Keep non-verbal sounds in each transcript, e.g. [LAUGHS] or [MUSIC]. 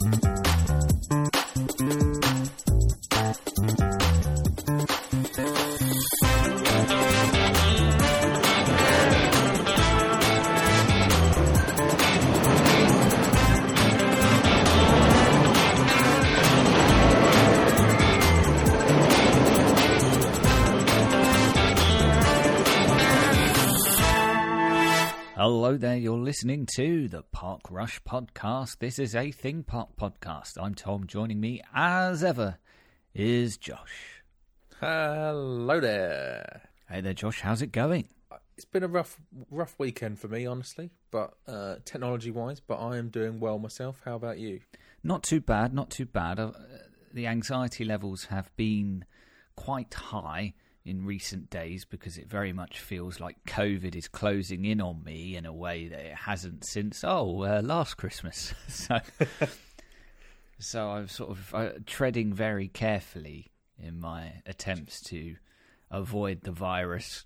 うん。Listening to the Park Rush podcast. This is a Thing Park podcast. I'm Tom. Joining me, as ever, is Josh. Hello there. Hey there, Josh. How's it going? It's been a rough, rough weekend for me, honestly, but uh, technology-wise. But I am doing well myself. How about you? Not too bad, not too bad. Uh, the anxiety levels have been quite high in recent days because it very much feels like COVID is closing in on me in a way that it hasn't since oh uh, last Christmas. [LAUGHS] so, so I'm sort of uh, treading very carefully in my attempts to avoid the virus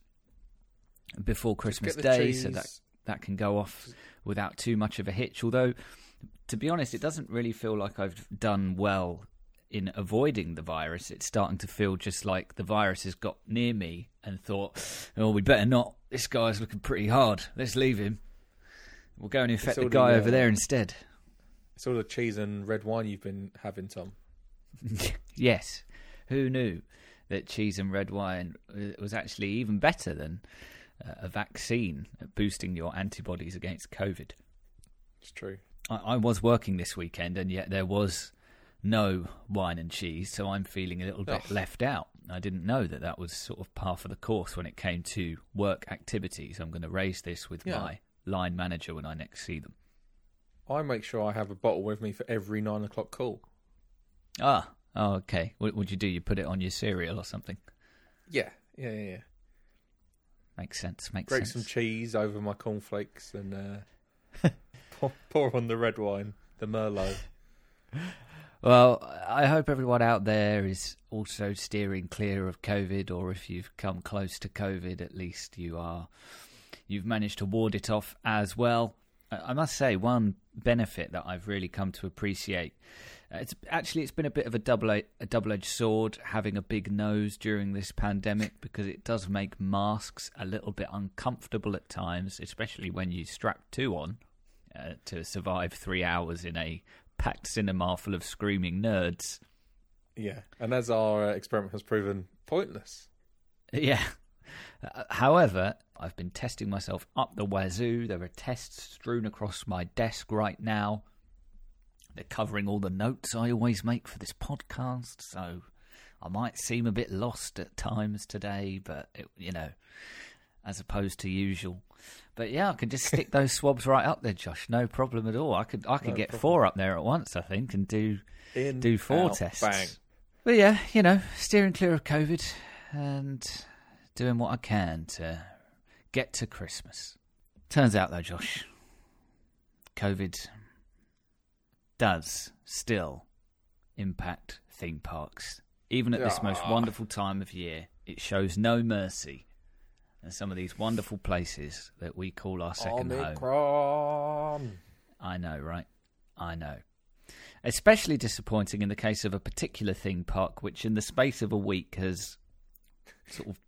before Christmas Day, so that that can go off without too much of a hitch. Although, to be honest, it doesn't really feel like I've done well in avoiding the virus. It's starting to feel just like the virus has got near me and thought, "Oh, we better not. This guy's looking pretty hard. Let's leave him. We'll go and infect the the, guy uh, over there instead." It's all the cheese and red wine you've been having, Tom. [LAUGHS] yes, who knew that cheese and red wine uh, was actually even better than uh, a vaccine at boosting your antibodies against COVID? It's true. I, I was working this weekend, and yet there was no wine and cheese, so I'm feeling a little bit Ugh. left out. I didn't know that that was sort of par for the course when it came to work activities. I'm going to raise this with Yeah. my line manager when I next see them. I make sure I have a bottle with me for every nine o'clock call. Ah, oh, okay. What would you do? You put it on your cereal or something? Yeah, yeah, yeah. yeah. Makes sense. Makes Grate sense. some cheese over my cornflakes and uh, [LAUGHS] pour, pour on the red wine, the Merlot. [LAUGHS] Well, I hope everyone out there is also steering clear of COVID, or if you've come close to COVID, at least you are you've managed to ward it off as well. I must say, one benefit that I've really come to appreciate. uh, It's actually it's been a bit of a double a double edged sword having a big nose during this pandemic because it does make masks a little bit uncomfortable at times, especially when you strap two on uh, to survive three hours in a packed cinema full of screaming nerds. Yeah, and as our uh, experiment has proven, pointless. Yeah. Uh, However, I've been testing myself up the wazoo. There are tests strewn across my desk right now. They're covering all the notes I always make for this podcast, so I might seem a bit lost at times today, but it, you know, as opposed to usual. But yeah, I can just stick [LAUGHS] those swabs right up there, Josh. No problem at all. I could I could No get problem. four up there at once, I think, and do In, do four out, tests. Bang. But yeah, you know, steering clear of COVID and doing what I can to get to Christmas. Turns out, though, Josh, COVID does still impact theme parks. Even at this most Ah. wonderful time of year, it shows no mercy. And some of these wonderful places that we call our second home. Omicron. I know, right? I know. Especially disappointing in the case of a particular theme park, which in the space of a week has sort of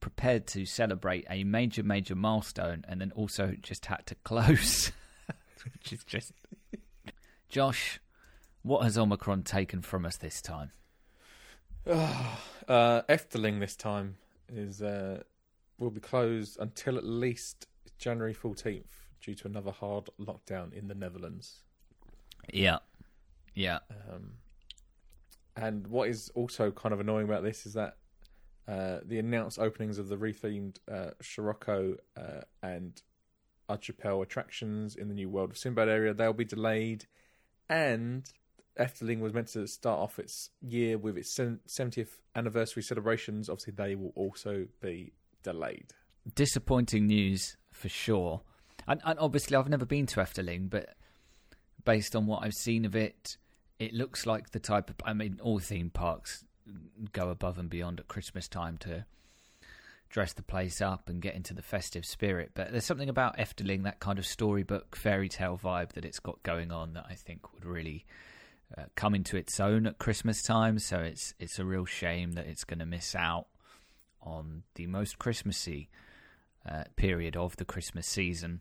prepared to celebrate a major, major milestone and then also just had to close. [LAUGHS] which is just. Josh, what has Omicron taken from us this time? [SIGHS] Uh, Efteling this time is uh, will be closed until at least January fourteenth due to another hard lockdown in the Netherlands. Yeah. Yeah. Um, and what is also kind of annoying about this is that uh, the announced openings of the rethemed uh, Sirocco uh, and Archipel attractions in the new World of Sinbad area they'll be delayed, and Efteling was meant to start off its year with its seventieth anniversary celebrations. Obviously, they will also be delayed. disappointing news for sure. And, and obviously, I've never been to Efteling, but based on what I've seen of it, it looks like the type of. I mean, all theme parks go above and beyond at Christmas time to dress the place up and get into the festive spirit. But there's something about Efteling, that kind of storybook fairy tale vibe that it's got going on that I think would really uh, come into its own at Christmas time. So it's it's a real shame that it's going to miss out on the most Christmassy uh, period of the Christmas season.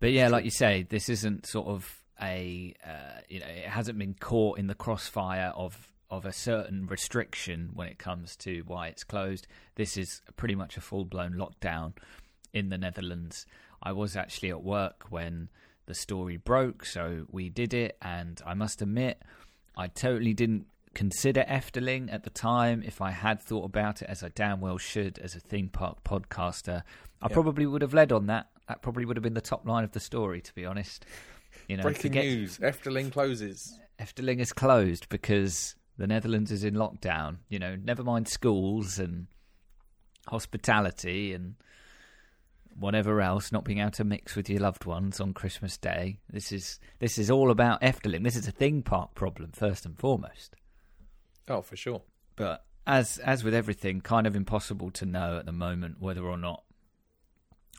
But yeah, like you say, this isn't sort of a uh, you know it hasn't been caught in the crossfire of of a certain restriction when it comes to why it's closed. This is pretty much a full blown lockdown in the Netherlands. I was actually at work when the story broke, so we did it, and I must admit, I totally didn't consider Efteling at the time. If I had thought about it, as I damn well should, as a theme park podcaster, I Yep. probably would have led on that. That probably would have been the top line of the story, to be honest. You know, Breaking forget- news: Efteling closes. Efteling is closed because the Netherlands is in lockdown. You know, never mind schools and hospitality and whatever else, not being able to mix with your loved ones on Christmas Day. This is this is all about Efteling. This is a theme park problem first and foremost. Oh, for sure. But as as with everything, kind of impossible to know at the moment whether or not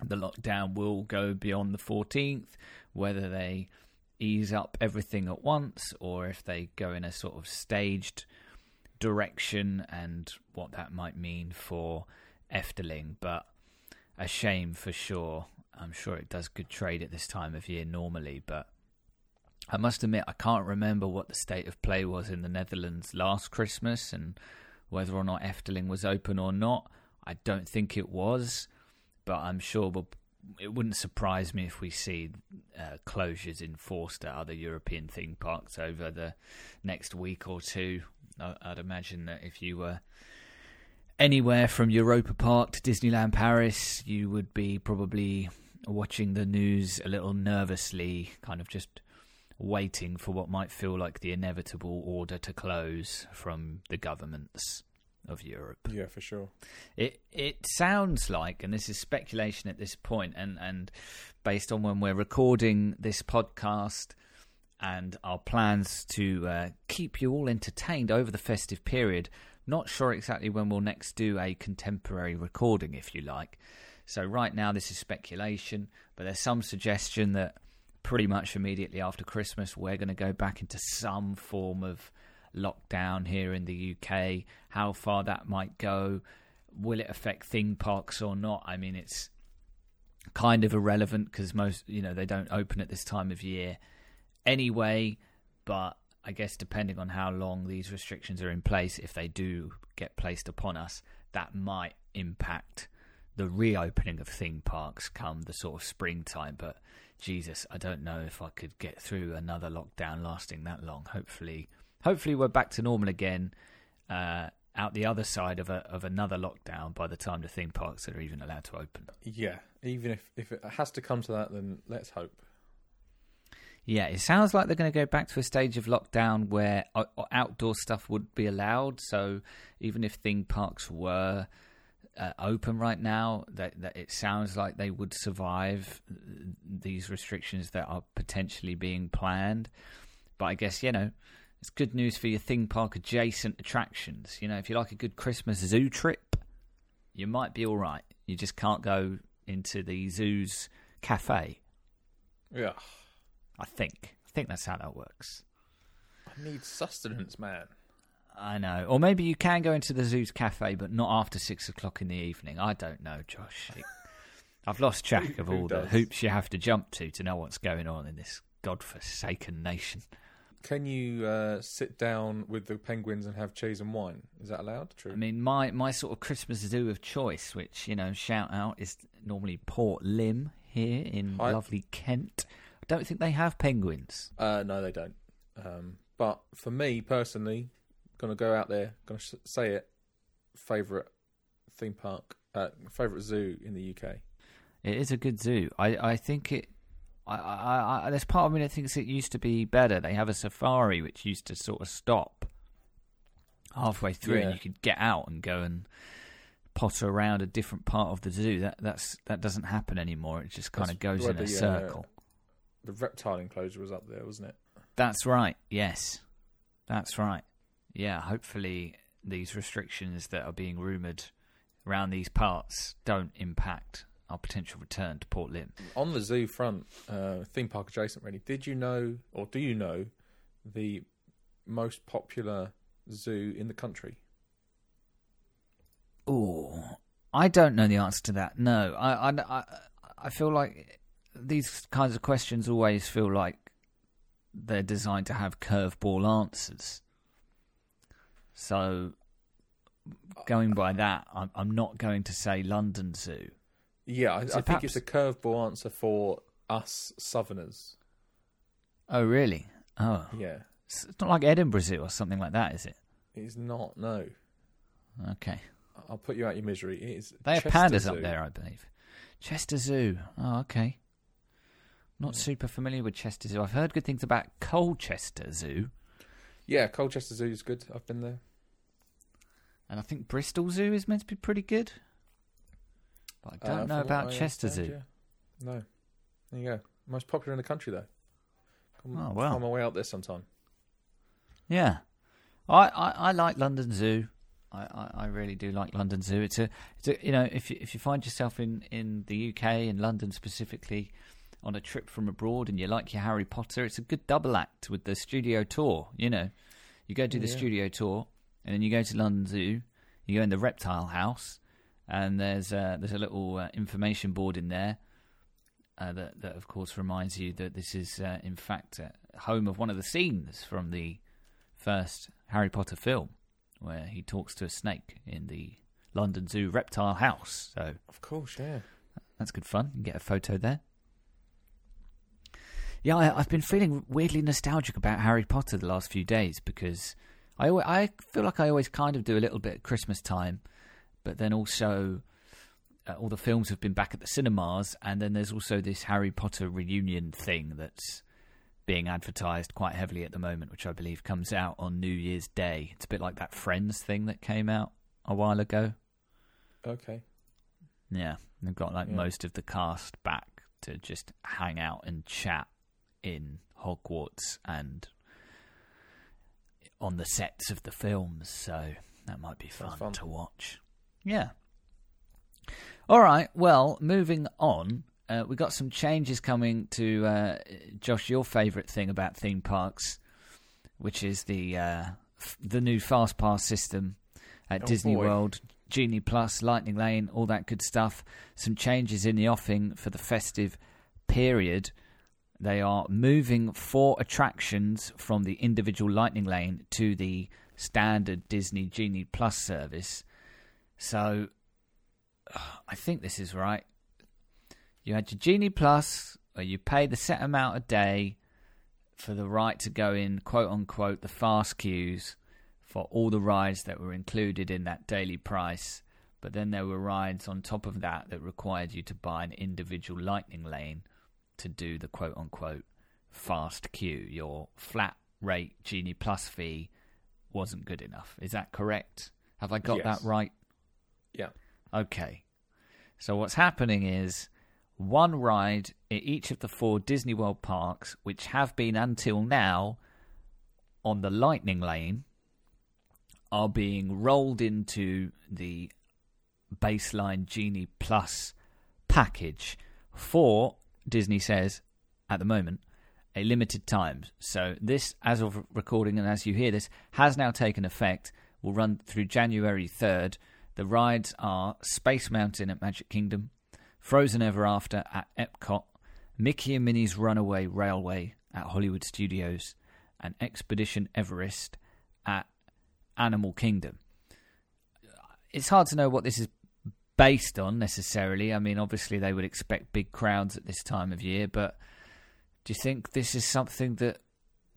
the lockdown will go beyond the 14th, whether they ease up everything at once, or if they go in a sort of staged direction, and what that might mean for Efteling. But a shame for sure. I'm sure it does good trade at this time of year normally, but I must admit I can't remember what the state of play was in the Netherlands last Christmas and whether or not Efteling was open or not. I don't think it was, but I'm sure we'll, it wouldn't surprise me if we see uh, closures enforced at other European theme parks over the next week or two. I- I'd imagine that if you were anywhere from Europa Park to Disneyland Paris, you would be probably watching the news a little nervously, kind of just waiting for what might feel like the inevitable order to close from the governments of Europe. Yeah, for sure. It it sounds like, and this is speculation at this point, and and based on when we're recording this podcast and our plans to uh, keep you all entertained over the festive period. Not sure exactly when we'll next do a contemporary recording, if you like. So right now this is speculation, but there's some suggestion that pretty much immediately after Christmas we're going to go back into some form of lockdown here in the UK. How far that might go, will it affect theme parks or not? I mean, it's kind of irrelevant because most, you know, they don't open at this time of year anyway. But I guess depending on how long these restrictions are in place, if they do get placed upon us, that might impact the reopening of theme parks come the sort of springtime. But Jesus, I don't know if I could get through another lockdown lasting that long. Hopefully, hopefully we're back to normal again. Uh, out the other side of a of another lockdown by the time the theme parks are even allowed to open. Yeah, even if if it has to come to that, then let's hope. Yeah, it sounds like they're going to go back to a stage of lockdown where outdoor stuff would be allowed. So even if theme parks were uh, open right now, that, that it sounds like they would survive these restrictions that are potentially being planned. But I guess you know it's good news for your theme park adjacent attractions. You know, if you like a good Christmas zoo trip, you might be all right. You just can't go into the zoo's cafe. Yeah, I think. I think that's how that works. I need sustenance, man. I know. Or maybe you can go into the zoo's cafe, but not after six o'clock in the evening. I don't know, Josh. [LAUGHS] I've lost track of all the hoops you have to jump to to know what's going on in this godforsaken nation. Can you uh, sit down with the penguins and have cheese and wine? Is that allowed? True. I mean, my, my sort of Christmas zoo of choice, which, you know, shout out, is normally Port Lympne here in Hi. lovely Kent. I don't think they have penguins. Uh, no, they don't. Um, but for me personally, gonna go out there, gonna sh- say it. Favorite theme park, uh, favorite zoo in the UK. It is a good zoo. I, I think it. I, I, I, there's part of me that thinks it used to be better. They have a safari which used to sort of stop halfway through, Yeah. and you could get out and go and potter around a different part of the zoo. That that's that doesn't happen anymore. It just kind of goes in a the, uh, circle. The reptile enclosure was up there, wasn't it? That's right. Yes, that's right. Yeah. Hopefully, these restrictions that are being rumored around these parts don't impact our potential return to Port Lympne. On the zoo front, uh, theme park adjacent, really. Did you know, or do you know, the most popular zoo in the country? Oh, I don't know the answer to that. No, I, I, I, I feel like these kinds of questions always feel like they're designed to have curveball answers. So, going by that, I'm, I'm not going to say London Zoo. Yeah, I, I think it's a curveball answer for us Southerners. Oh, really? Oh, Yeah, it's not like Edinburgh Zoo or something like that, is it? it's not. No, Okay. I'll put you out your misery. It is. They have pandas Zoo. up there, I believe. Chester Zoo. Oh, okay. Not Yeah. super familiar with Chester Zoo. I've heard good things about Colchester Zoo, Yeah, Colchester Zoo is good. I've been there. and I think Bristol Zoo is meant to be pretty good. But I don't Uh, know about Chester Zoo. yeah. No. There you go. Most popular in the country, though. Come, Oh, wow. Find my way out there sometime. Yeah, I, I, I like London Zoo. I, I, I really do like London Zoo. It's a, it's a you know if you, if you find yourself in, in the UK in London specifically on a trip from abroad and you like your Harry Potter, it's a good double act with the studio tour. You know, you go do the Yeah. studio tour and then you go to London Zoo. You go in the reptile house and there's uh, there's a little uh, information board in there. Uh, that, that of course reminds you that this is uh, in fact uh, home of one of the scenes from the first Harry Potter film, where he talks to a snake in the London Zoo reptile house. So Of course, yeah. that's good fun. You can get a photo there. Yeah, I, I've been feeling weirdly nostalgic about Harry Potter the last few days because I, I feel like I always kind of do a little bit at Christmas time, but then also uh, all the films have been back at the cinemas, and then there's also this Harry Potter reunion thing that's being advertised quite heavily at the moment, which I believe comes out on New Year's Day. It's a bit like that Friends thing that came out a while ago. Okay. Yeah, they've got like Yeah. most of the cast back to just hang out and chat in Hogwarts and on the sets of the films. So that might be fun, fun. to watch. Yeah. All right. Well, moving on. Uh, we got some changes coming to uh, Josh. Your favourite thing about theme parks, which is the uh, f- the new fast pass system at Oh, Disney boy. World, Genie Plus, Lightning Lane, all that good stuff. Some changes in the offing for the festive period. They are moving four attractions from the individual Lightning Lane to the standard Disney Genie Plus service. So, [SIGHS] I think this is right. You had your Genie Plus, where you pay the set amount a day for the right to go in, quote unquote, the fast queues for all the rides that were included in that daily price. But then there were rides on top of that that required you to buy an individual lightning lane to do the quote unquote fast queue. Your flat rate Genie Plus fee wasn't good enough. Is that correct? Have I got Yes. that right? Yeah. Okay. So what's happening is one ride at each of the four Disney World parks, which have been until now on the Lightning Lane, are being rolled into the baseline Genie Plus package for Disney says at the moment a limited time. So this, as of recording and as you hear this, has now taken effect. Will run through January third. The rides are Space Mountain at Magic Kingdom, Frozen Ever After at Epcot, Mickey and Minnie's Runaway Railway at Hollywood Studios, and Expedition Everest at Animal Kingdom. It's hard to know what this is based on necessarily. I mean, obviously they would expect big crowds at this time of year, but do you think this is something that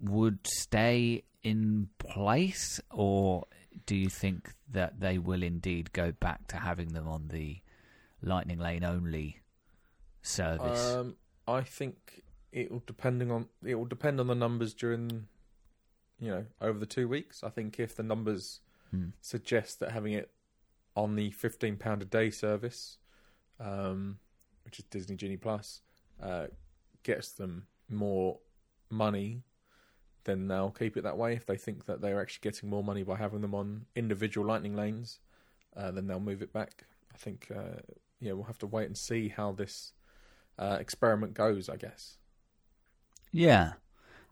would stay in place, or do you think that they will indeed go back to having them on the Lightning Lane only service? Um, I think it will depending on it will depend on the numbers during, you know, over the two weeks. I think if the numbers Hmm. suggest that having it on the fifteen pound a day service, um, which is Disney Genie Plus, uh, gets them more money, then they'll keep it that way. If they think that they're actually getting more money by having them on individual lightning lanes, uh, then they'll move it back. I think uh, yeah, we'll have to wait and see how this uh, experiment goes. I guess. Yeah,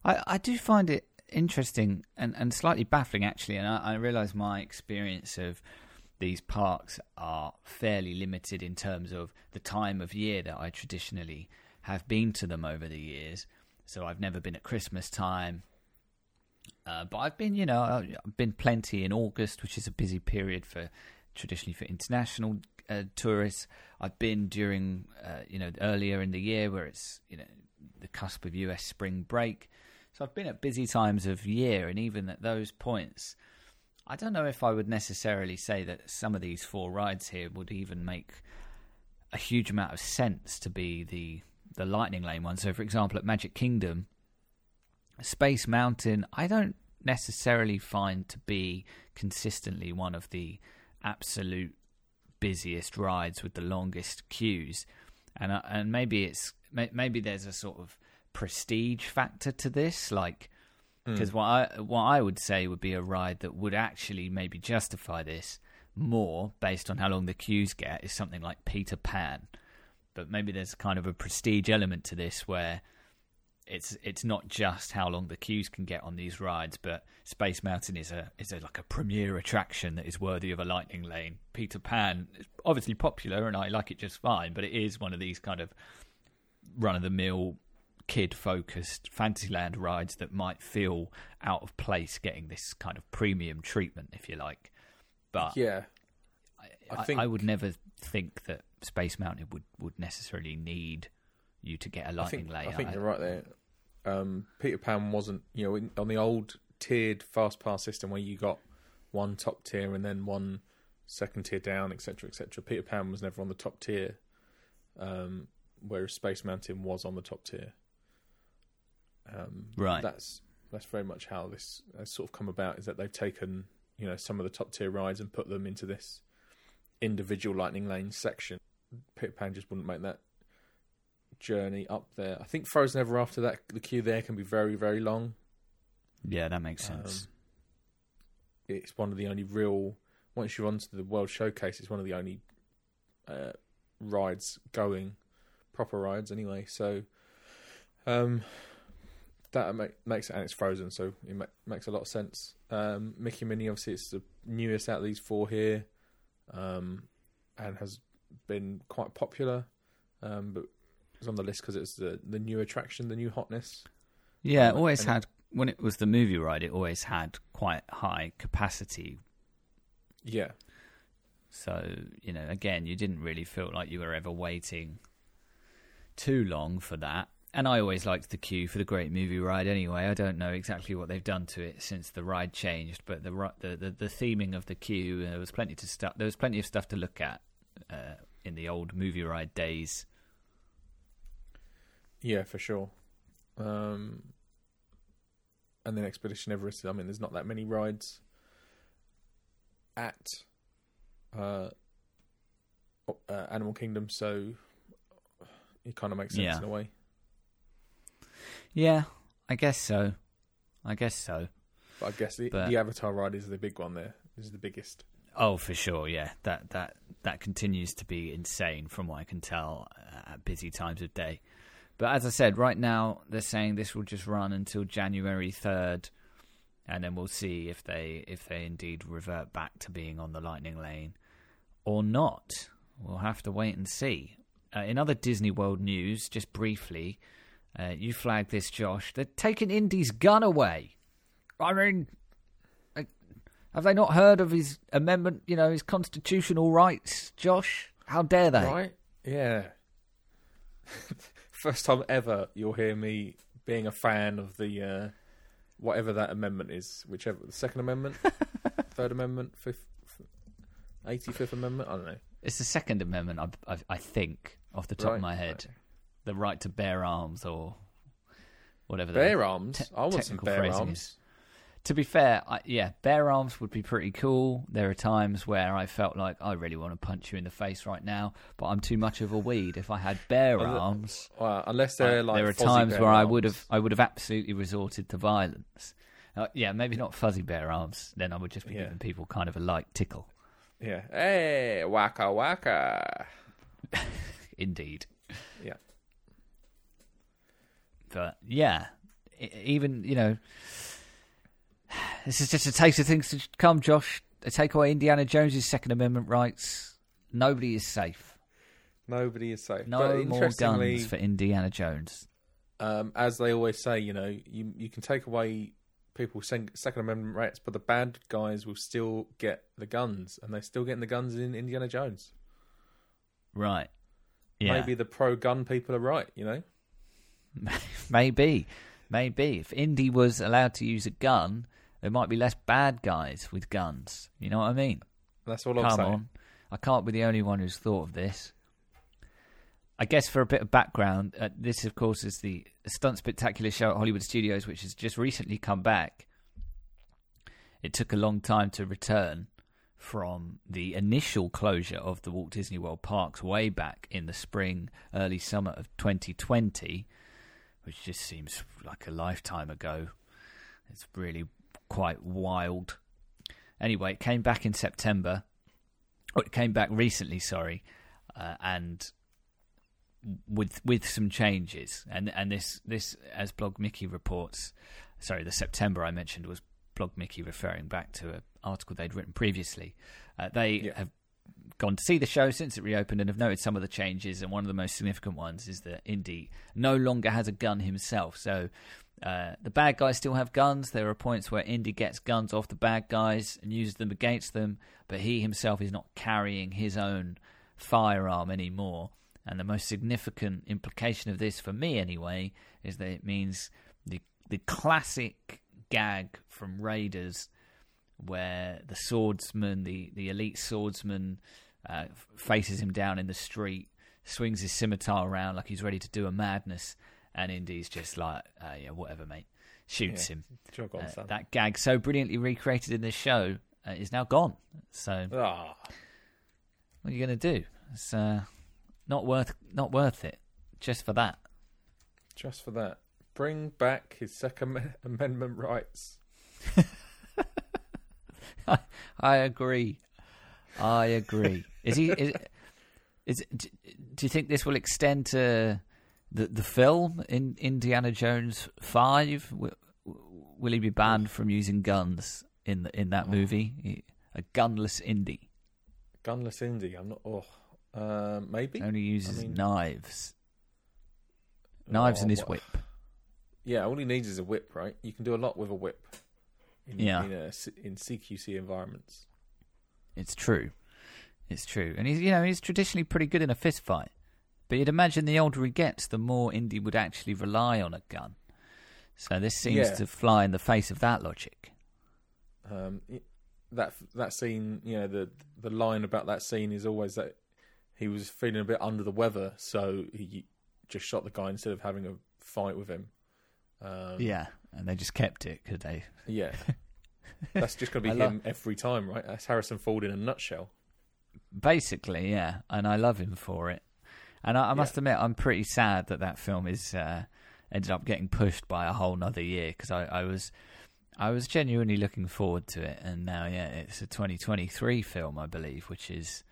I I do find it interesting and, and slightly baffling actually, and I, I realise my experience of these parks are fairly limited in terms of the time of year that I traditionally have been to them over the years. So I've never been at Christmas time. Uh, but I've been, you know, I've been plenty in August, which is a busy period for traditionally for international uh, tourists. I've been during, uh, you know, earlier in the year where it's, you know, the cusp of US spring break. So I've been at busy times of year, and even at those points, I don't know if I would necessarily say that some of these four rides here would even make a huge amount of sense to be the the lightning lane one. So, for example, at Magic Kingdom, Space Mountain, I don't necessarily find to be consistently one of the absolute busiest rides with the longest queues, and uh, and maybe it's maybe there's a sort of prestige factor to this, like because mm. what I what I would say would be a ride that would actually maybe justify this more based on how long the queues get is something like Peter Pan, but maybe there's kind of a prestige element to this where it's it's not just how long the queues can get on these rides, but Space Mountain is a is a, like a premier attraction that is worthy of a lightning lane. Peter Pan is obviously popular, and I like it just fine, but it is one of these kind of run of the mill kid focused Fantasyland rides that might feel out of place getting this kind of premium treatment, if you like. But yeah, I, I, think... I would never think that Space Mountain would, would necessarily need you to get a lightning I think, I think you're right there. Um, Peter Pan wasn't, you know, in, on the old tiered fast pass system where you got one top tier and then one second tier down, etc., etc. Peter Pan was never on the top tier, um, whereas Space Mountain was on the top tier. Um, right. That's that's very much how this has sort of come about. Is that they've taken you know some of the top tier rides and put them into this individual lightning lane section. Peter Pan just wouldn't make that journey up there. I think Frozen Ever After that the queue there can be very very long. Yeah, that makes sense. Um, it's one of the only real once you're onto the World Showcase, it's one of the only uh, rides going, proper rides anyway. So, um, that make, makes it, and it's frozen, so it ma- makes a lot of sense. Um, Mickey Minnie, obviously, it's the newest out of these four here, um, and has been quite popular. Um, but it's on the list because it's the the new attraction, the new hotness. Yeah, um, always had it, when it was the movie ride. It always had quite high capacity. Yeah. So you know, again, you didn't really feel like you were ever waiting too long for that and I always liked the queue for the Great Movie Ride. Anyway, I don't know exactly what they've done to it since the ride changed, but the the the, the theming of the queue there was plenty to stuff. There was plenty of stuff to look at uh, in the old movie ride days. Yeah, for sure. Um, and then Expedition Everest. I mean, there's not that many rides at uh, uh, Animal Kingdom, so it kind of makes sense yeah. in a way. Yeah, I guess so. I guess so. But I guess the, but, the Avatar ride is the big one there. Is the biggest. Oh, for sure. Yeah, that that that continues to be insane from what I can tell uh, at busy times of day. But as I said, right now they're saying this will just run until January third, and then we'll see if they if they indeed revert back to being on the Lightning Lane or not. We'll have to wait and see. Uh, in other Disney World news, just briefly, uh, you flagged this, Josh. They're taking Indy's gun away. I mean, have they not heard of his amendment? You know, his constitutional rights, Josh. How dare they? Right? Yeah. [LAUGHS] First time ever you'll hear me being a fan of the uh, whatever that amendment is, whichever the Second Amendment, [LAUGHS] Third Amendment, Fifth, Eighty Fifth Amendment. I don't know. It's the Second Amendment, I, I, I think, off the top right. of my head. Right the right to bear arms or whatever. Bear arms. Te- I want some bear arms. Is. To be fair, I, yeah, bear arms would be pretty cool. There are times where I felt like I really want to punch you in the face right now, but I'm too much of a weed. If I had bear arms, well, unless they're like there are times where arms. I would have I would have absolutely resorted to violence. Uh, yeah, maybe not fuzzy bear arms. Then I would just be yeah. giving people kind of a light tickle. Yeah. Hey, waka waka. [LAUGHS] Indeed. Yeah. But yeah, even you know, this is just a taste of things to come. Josh, they take away Indiana Jones's Second Amendment rights. Nobody is safe. Nobody is safe. No more guns for Indiana Jones. um, as they always say, you know, you you can take away people's Second Amendment rights, but the bad guys will still get the guns, and they're still getting the guns in Indiana Jones. Right. Yeah. Maybe the pro-gun people are right. You know. [LAUGHS] Maybe. Maybe. If Indy was allowed to use a gun, there might be less bad guys with guns. You know what I mean? That's all I'm Come saying. on. I can't be the only one who's thought of this. I guess for a bit of background, uh, this, of course, is the Stunt Spectacular show at Hollywood Studios, which has just recently come back. It took a long time to return from the initial closure of the Walt Disney World parks way back in the spring, early summer of 2020, which just seems like a lifetime ago. It's really quite wild. Anyway, it came back in September. Oh, it came back recently, sorry, uh, and with with some changes. And and this this as Blog Mickey reports, sorry, the September I mentioned was Blog Mickey referring back to an article they'd written previously. Uh, they Yeah. have gone to see the show since it reopened and have noted some of the changes. And one of the most significant ones is that Indy no longer has a gun himself. So uh, the bad guys still have guns. There are points where Indy gets guns off the bad guys and uses them against them, but he himself is not carrying his own firearm anymore. And the most significant implication of this, for me anyway, is that it means the the classic gag from Raiders, where the swordsman, the, the elite swordsman, uh, faces him down in the street, swings his scimitar around like he's ready to do a madness, and Indy's just like, uh, yeah, whatever, mate, shoots Yeah. him. On, Uh, that gag, so brilliantly recreated in this show, uh, is now gone. So Ah, what are you going to do? It's uh, not worth not worth it just for that. just for that. Bring back his Second Amendment rights. [LAUGHS] I agree. I agree. Is he? Is, is do you think this will extend to the the film in Indiana Jones Five? Will, will he be banned from using guns in the, in that movie? A gunless Indy Gunless Indy. I'm not. Oh, uh, maybe. only uses mean- knives, knives Oh, and his what- whip. Yeah, all he needs is a whip, right? You can do a lot with a whip. In, Yeah. In, a, in CQC environments. It's true. It's true. And he's you know, he's traditionally pretty good in a fist fight. But you'd imagine the older he gets, the more Indy would actually rely on a gun. So this seems Yeah. to fly in the face of that logic. Um, that that scene, you know, the the line about that scene is always that he was feeling a bit under the weather, so he just shot the guy instead of having a fight with him. Um, Yeah, and they just kept it because they. yeah. [LAUGHS] That's just going to I be lo- him every time, right? That's Harrison Ford in a nutshell. Basically, yeah, and I love him for it. And I, I must admit, I'm pretty sad that that film is uh, ended up getting pushed by a whole nother year because I, I was, I was genuinely looking forward to it, and now, yeah, it's a 2023 film, I believe, which is,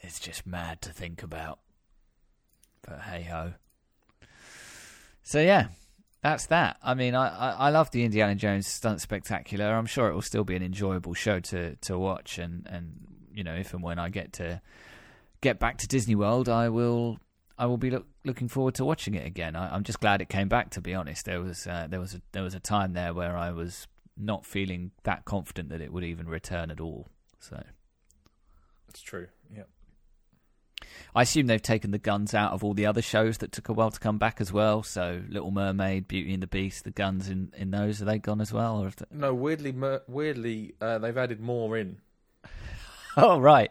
it's just mad to think about. But hey ho. So yeah, that's that. I mean, I, I, I love the Indiana Jones stunt spectacular. I'm sure it will still be an enjoyable show to, to watch, and, and you know, if and when I get to get back to Disney World, I will I will be look, looking forward to watching it again. I, I'm just glad it came back. To be honest, there was uh, there was a, there was a time there where I was not feeling that confident that it would even return at all. So It's true. I assume they've taken the guns out of all the other shows that took a while to come back as well. So Little Mermaid, Beauty and the Beast, the guns in, in those are they gone as well? Or they... No, weirdly, weirdly, uh, they've added more in. [LAUGHS] oh right,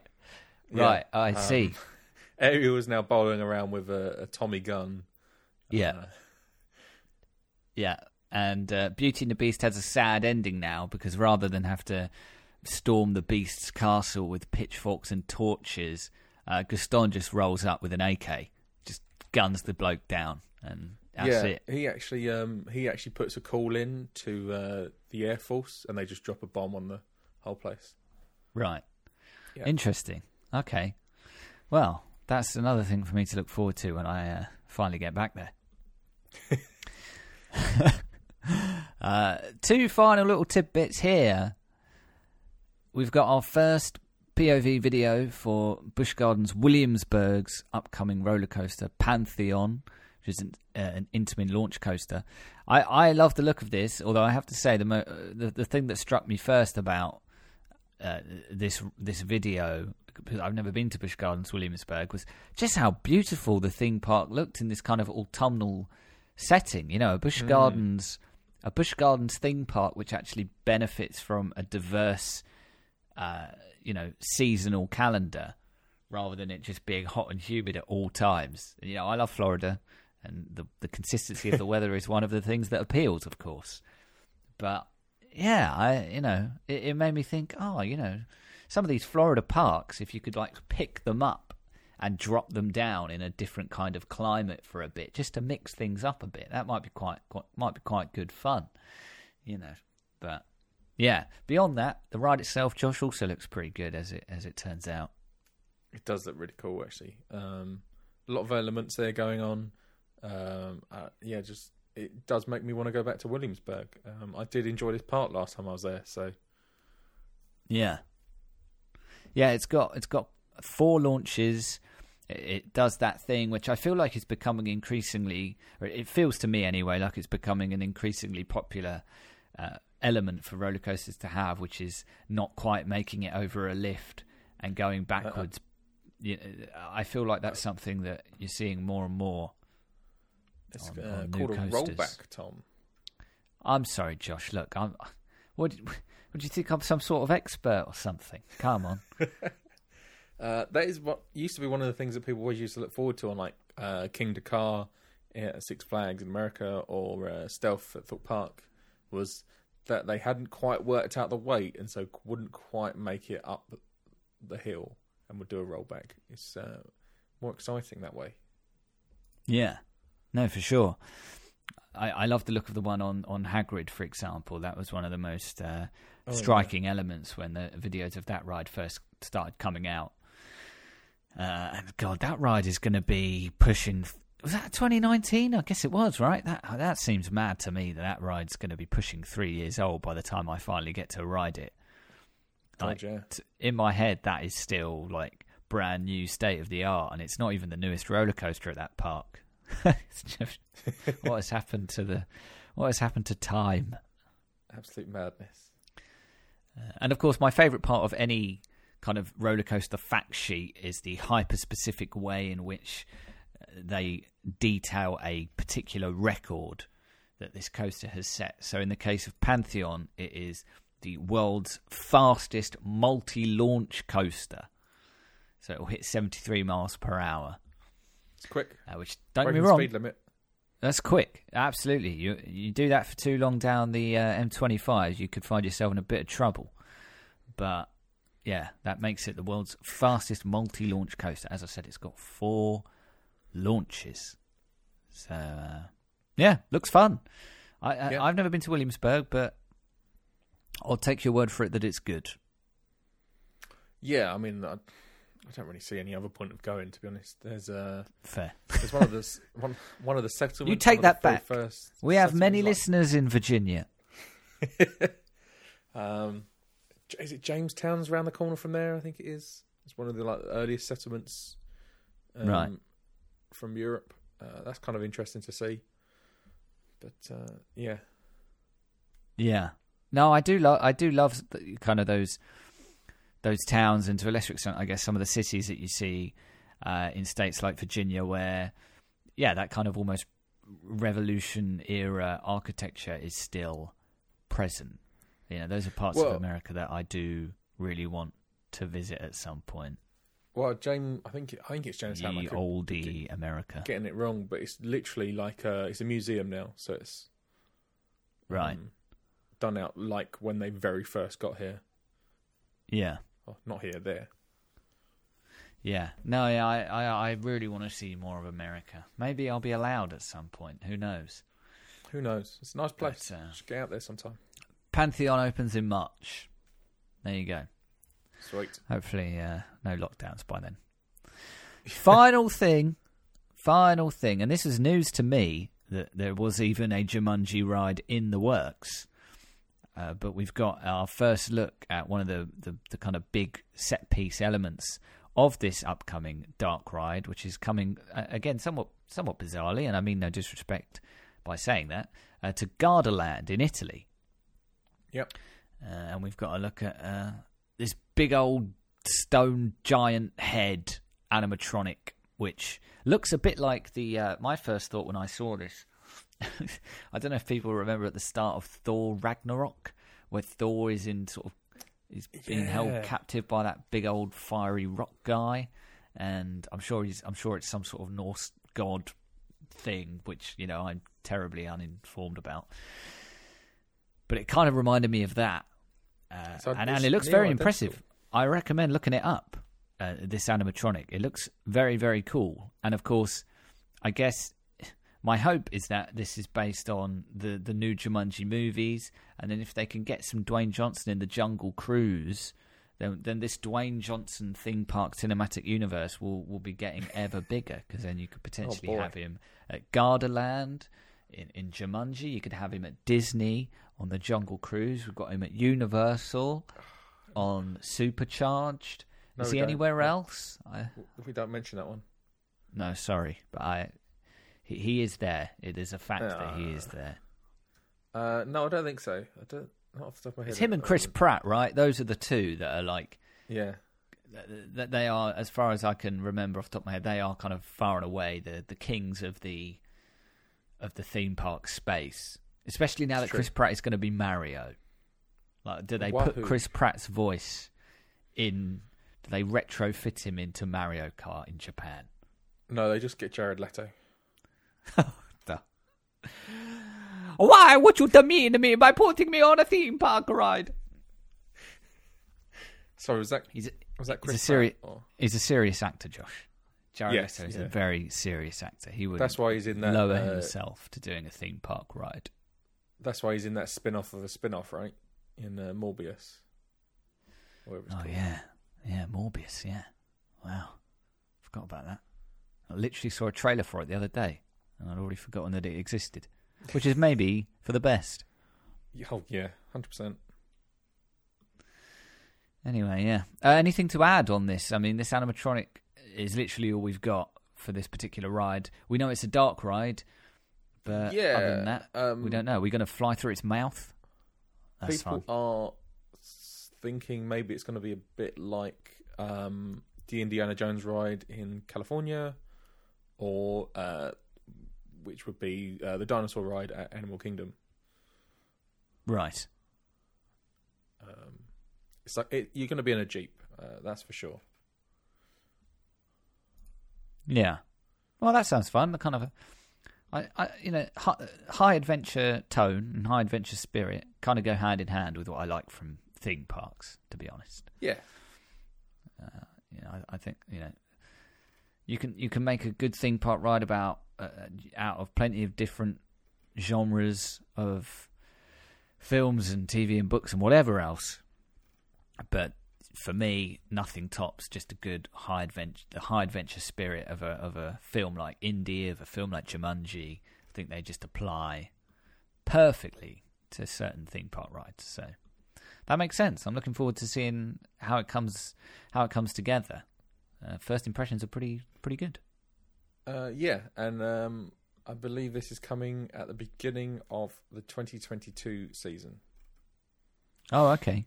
Yeah. right, I Um, see. [LAUGHS] Ariel is now bowling around with a, a Tommy gun. Yeah. Uh, Yeah, and uh, Beauty and the Beast has a sad ending now because rather than have to storm the Beast's castle with pitchforks and torches, uh, Gaston just rolls up with an AK, just guns the bloke down, and that's yeah, it. he actually um, he actually puts a call in to uh, the Air Force, and they just drop a bomb on the whole place. Right. Yeah. Interesting. Okay. Well, that's another thing for me to look forward to when I uh, finally get back there. [LAUGHS] [LAUGHS] uh, two final little tidbits here. We've got our first POV video for Busch Gardens Williamsburg's upcoming roller coaster, Pantheon, which is an, uh, an Intamin launch coaster. I, I love the look of this, although I have to say the mo- the, the thing that struck me first about uh, this this video because I've never been to Busch Gardens Williamsburg was just how beautiful the theme park looked in this kind of autumnal setting. You know, a Busch Mm. Gardens a Busch Gardens theme park which actually benefits from a diverse, uh, you know, seasonal calendar rather than it just being hot and humid at all times. You know, I love Florida, and the the consistency of the [LAUGHS] weather is one of the things that appeals, of course. But yeah, I you know, it, it made me think, oh, you know, some of these Florida parks, if you could like pick them up and drop them down in a different kind of climate for a bit, just to mix things up a bit, that might be quite, quite might be quite good fun, you know. But yeah, beyond that, the ride itself, Josh, also looks pretty good as it as it turns out. It does look really cool, actually. Um, a lot of elements there going on. Um, uh, yeah, just it does make me want to go back to Williamsburg. Um, I did enjoy this part last time I was there, so Yeah, yeah. It's got it's got four launches. It, it does that thing which I feel like is becoming increasingly, or it feels to me anyway, like it's becoming an increasingly popular uh, element for roller coasters to have, which is not quite making it over a lift and going backwards. You I feel like that's something that you're seeing more and more. it's On- uh, on called a rollback, Tom. I'm sorry, Josh. Look, I'm. What, [LAUGHS] what do you think? I'm some sort of expert or something? Come on. [LAUGHS] Uh, that is what used to be one of the things that people always used to look forward to on like uh, Kingda Ka at Six Flags in America or uh, Stealth at Thorpe Park was that they hadn't quite worked out the weight and so wouldn't quite make it up the hill and would do a rollback. It's uh, more exciting that way. Yeah, no, for sure. I, I love the look of the one on, on Hagrid, for example. That was one of the most uh, Oh, yeah. striking elements when the videos of that ride first started coming out. Uh, and God, that ride is going to be pushing. Was that 2019? I guess it was, right? That that seems mad to me that that ride's going to be pushing three years old by the time I finally get to ride it. Like, yeah. t- in my head, that is still like brand new, state of the art, and it's not even the newest roller coaster at that park. [LAUGHS] It's just- [LAUGHS] what has happened to the what has happened to time? Absolute madness. Uh, and of course, my favourite part of any kind of roller coaster fact sheet is the hyper specific way in which they detail a particular record that this coaster has set. So, in the case of Pantheon, it is the world's fastest multi launch coaster. So, it will hit 73 miles per hour, It's quick. uh, which, don't get me wrong, speed limit. that's quick. Absolutely. You you do that for too long down the uh, M25, you could find yourself in a bit of trouble. But yeah, that makes it the world's fastest multi-launch coaster. As I said, it's got four launches. So uh, yeah, looks fun. I, I Yeah. I've never been to Williamsburg, but I'll take your word for it that it's good. Yeah, I mean, I, I don't really see any other point of going. To be honest, there's uh, Fair. there's one of [LAUGHS] the one one of the settlements. You take one of the that back. First We have many listeners in Virginia. [LAUGHS] um, is it Jamestown's around the corner from there? I think it is. It's one of the like earliest settlements, um, Right. From Europe. Uh, that's kind of interesting to see. But uh, yeah, Yeah. No, I do love I do love the, kind of those those towns and to a lesser extent I guess some of the cities that you see uh, in states like Virginia where yeah, that kind of almost revolution era architecture is still present. You know, those are parts Well- of America that I do really want to visit at some point. Well, James, I think I think it's Jamestown. Ye be America. getting it wrong, but it's literally like a, it's a museum now, so it's Right. um, done out like when they very first got here. Yeah. Oh, not here, there. Yeah, no, yeah, I, I, I really want to see more of America. Maybe I'll be allowed at some point. Who knows? Who knows? It's a nice place. But, uh, Just get out there sometime. Pantheon opens in March. There you go. Sweet. Hopefully, uh, no lockdowns by then. [LAUGHS] Final thing, final thing, and this is news to me that there was even a Jumanji ride in the works. Uh, but we've got our first look at one of the, the, the kind of big set piece elements of this upcoming dark ride, which is coming uh, again somewhat somewhat bizarrely, and I mean no disrespect by saying that, uh, to Gardaland in Italy. Yep. Uh, and we've got a look at uh, big old stone giant head animatronic, which looks a bit like the. Uh, my first thought when I saw this, [LAUGHS] I don't know if people remember at the start of Thor Ragnarok, where Thor is in sort of is being held captive by that big old fiery rock guy, and I'm sure he's. I'm sure it's some sort of Norse god thing, which you know I'm terribly uninformed about. But it kind of reminded me of that, uh, So and, and it looks very impressive. I recommend looking it up. Uh, this animatronic, it looks very very cool, and of course, I guess my hope is that this is based on the the new Jumanji movies, and then if they can get some Dwayne Johnson in the Jungle Cruise, then then this Dwayne Johnson theme park cinematic universe will will be getting ever [LAUGHS] bigger because then you could potentially boy. have him at Gardaland. In, in Jumanji, you could have him at Disney on the Jungle Cruise. We've got him at Universal on Supercharged. No, Is he don't. anywhere No. else? I, We don't mention that one. no, sorry, but I he, he is there. It is a fact that he is there. Uh, no, I don't think so. I don't. Not off the top of my head. It's him and Chris Pratt, right? Those are the two that are like Yeah. that they are, as far as I can remember off the top of my head, they are kind of far and away the the kings of the of the theme park space. Especially now It's that true. Chris Pratt is going to be Mario. Like, do they put Chris Pratt's voice in? Do they retrofit him into Mario Kart in Japan? No, they just get Jared Leto. [LAUGHS] Why would you demean me by putting me on a theme park ride? Sorry, was that He's was that he's a Chris? seri- Pratt, he's a serious actor, Josh. Jared Yes, Leto is a very serious actor. He would That's why he's in that. lower uh, himself to doing a theme park ride. That's why he's in that spin-off of a spin-off, right? In uh, Morbius. Oh called. yeah, yeah, Morbius. Yeah, wow, forgot about that. I literally saw a trailer for it the other day, and I'd already forgotten that it existed, which is maybe for the best. Oh yeah, hundred percent. Anyway, yeah. Uh, anything to add on this? I mean, this animatronic is literally all we've got for this particular ride. We know it's a dark ride, but yeah. other than that, um, we don't know. We're going to fly through its mouth. That's people fun. are thinking maybe it's going to be a bit like um, the Indiana Jones ride in California, or uh, which would be uh, the dinosaur ride at Animal Kingdom. Right. Um, it's like it, you're going to be in a jeep, uh, that's for sure. Yeah. Well, that sounds fun. The kind of, I, I, you know, high, high adventure tone and high adventure spirit kind of go hand in hand with what I like from theme parks. To be honest, Yeah, you know, I, I think you know, you can you can make a good theme park ride about uh, out of plenty of different genres of films and TV and books and whatever else. But for me, nothing tops just a good high adventure, the high adventure spirit of a of a film like Indy, of a film like Jumanji. I think they just apply perfectly to certain theme park rides. So that makes sense. I'm looking forward to seeing how it comes how it comes together. Uh, first impressions are pretty pretty good. uh, yeah, and um, I believe this is coming at the beginning of the 2022 season. Oh, okay.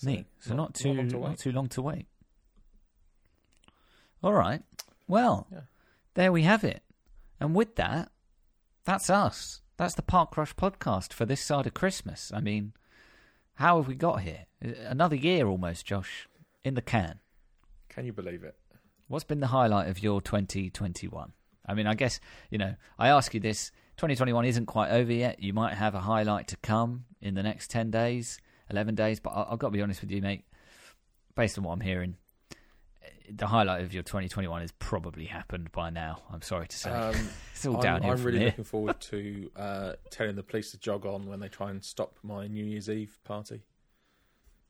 So Neat. So not, too long to not wait. too long to wait. All right. Well, Yeah. there we have it. And with that, that's us. That's the Park Rush podcast for this side of Christmas. I mean, how have we got here? Uh, another year almost, Josh, in the can. Can you believe it? What's been the highlight of your 2021? I mean, I guess, you know, I ask you this 2021 isn't quite over yet. You might have a highlight to come in the next 10 days, 11 days, but I- I've got to be honest with you, mate. Based on what I'm hearing, the highlight of your 2021 has probably happened by now. I'm sorry to say. Um, [LAUGHS] it's all I'm, downhill I'm really here. looking forward [LAUGHS] to uh, telling the police to jog on when they try and stop my New Year's Eve party.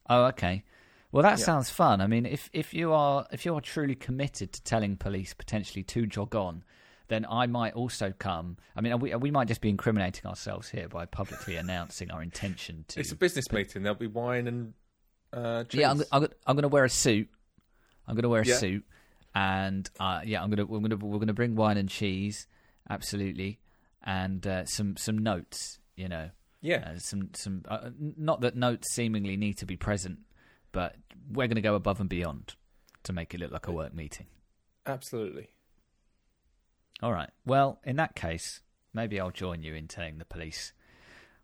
Oh, okay. Well, that Yeah. sounds fun. I mean, if if you are if you are truly committed to telling police potentially to jog on, then I might also come. I mean, we we might just be incriminating ourselves here by publicly announcing our intention to. It's a business meeting. There'll be wine and uh, cheese. yeah, I'm, I'm, I'm going to wear a suit. I'm going to wear a Yeah. suit, and uh, yeah, I'm going to we're going to we're going to bring wine and cheese, absolutely, and uh, some some notes. You know, yeah. uh, some some uh, not that notes seemingly need to be present, but we're going to go above and beyond to make it look like a work meeting. absolutely. All right. Well, in that case, maybe I'll join you in telling the police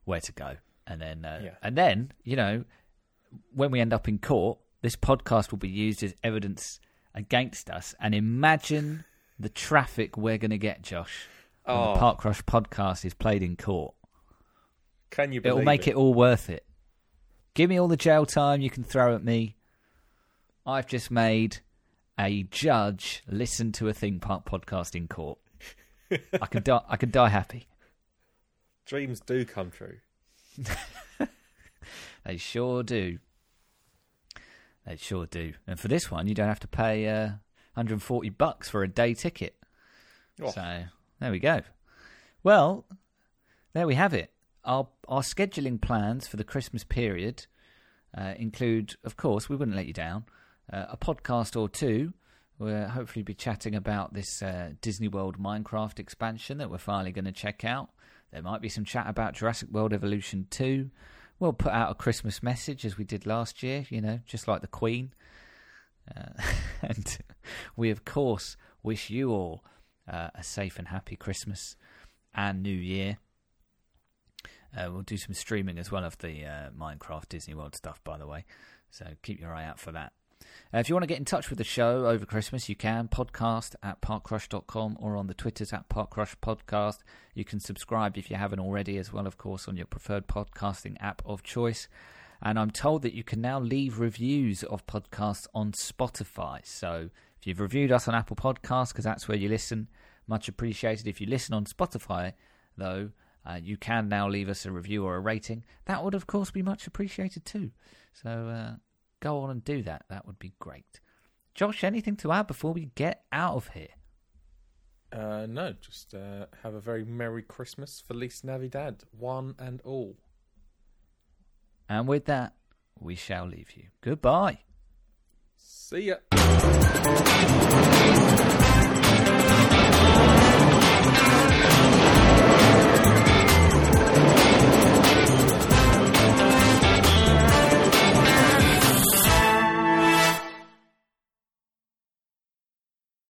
where to go, and then uh, Yeah. and then you know when we end up in court, this podcast will be used as evidence against us. And imagine the traffic we're going to get, Josh. When Oh, the Park Rush podcast is played in court. can you believe It'll make it all worth it. Give me all the jail time you can throw at me. I've just made a judge listen to a theme park podcast in court. [LAUGHS] I can die. I can die happy. Dreams do come true. [LAUGHS] They sure do. They sure do. And for this one, you don't have to pay uh, 140 bucks for a day ticket. Oh. So there we go. Well, there we have it. Our our scheduling plans for the Christmas period uh, include, of course, we wouldn't let you down, uh, a podcast or two. We'll hopefully be chatting about this uh, Disney World Minecraft expansion that we're finally going to check out. There might be some chat about Jurassic World Evolution 2. We'll put out a Christmas message as we did last year, you know, just like the Queen. Uh, [LAUGHS] and we, of course, wish you all uh, a safe and happy Christmas and New Year. Uh, we'll do some streaming as well of the uh, Minecraft Disney World stuff, by the way. So keep your eye out for that. Uh, if you want to get in touch with the show over Christmas, you can. Podcast at parkrush.com or on the Twitters at parkrush podcast. You can subscribe if you haven't already, as well, of course, on your preferred podcasting app of choice. And I'm told that you can now leave reviews of podcasts on Spotify. So if you've reviewed us on Apple Podcasts, because that's where you listen, much appreciated. If you listen on Spotify, though, uh, you can now leave us a review or a rating. That would, of course, be much appreciated too. So uh, go on and do that. That would be great. Josh, anything to add before we get out of here? Uh, no, just uh, have a very Merry Christmas, Feliz Navidad, one and all. And with that, we shall leave you. Goodbye. See ya.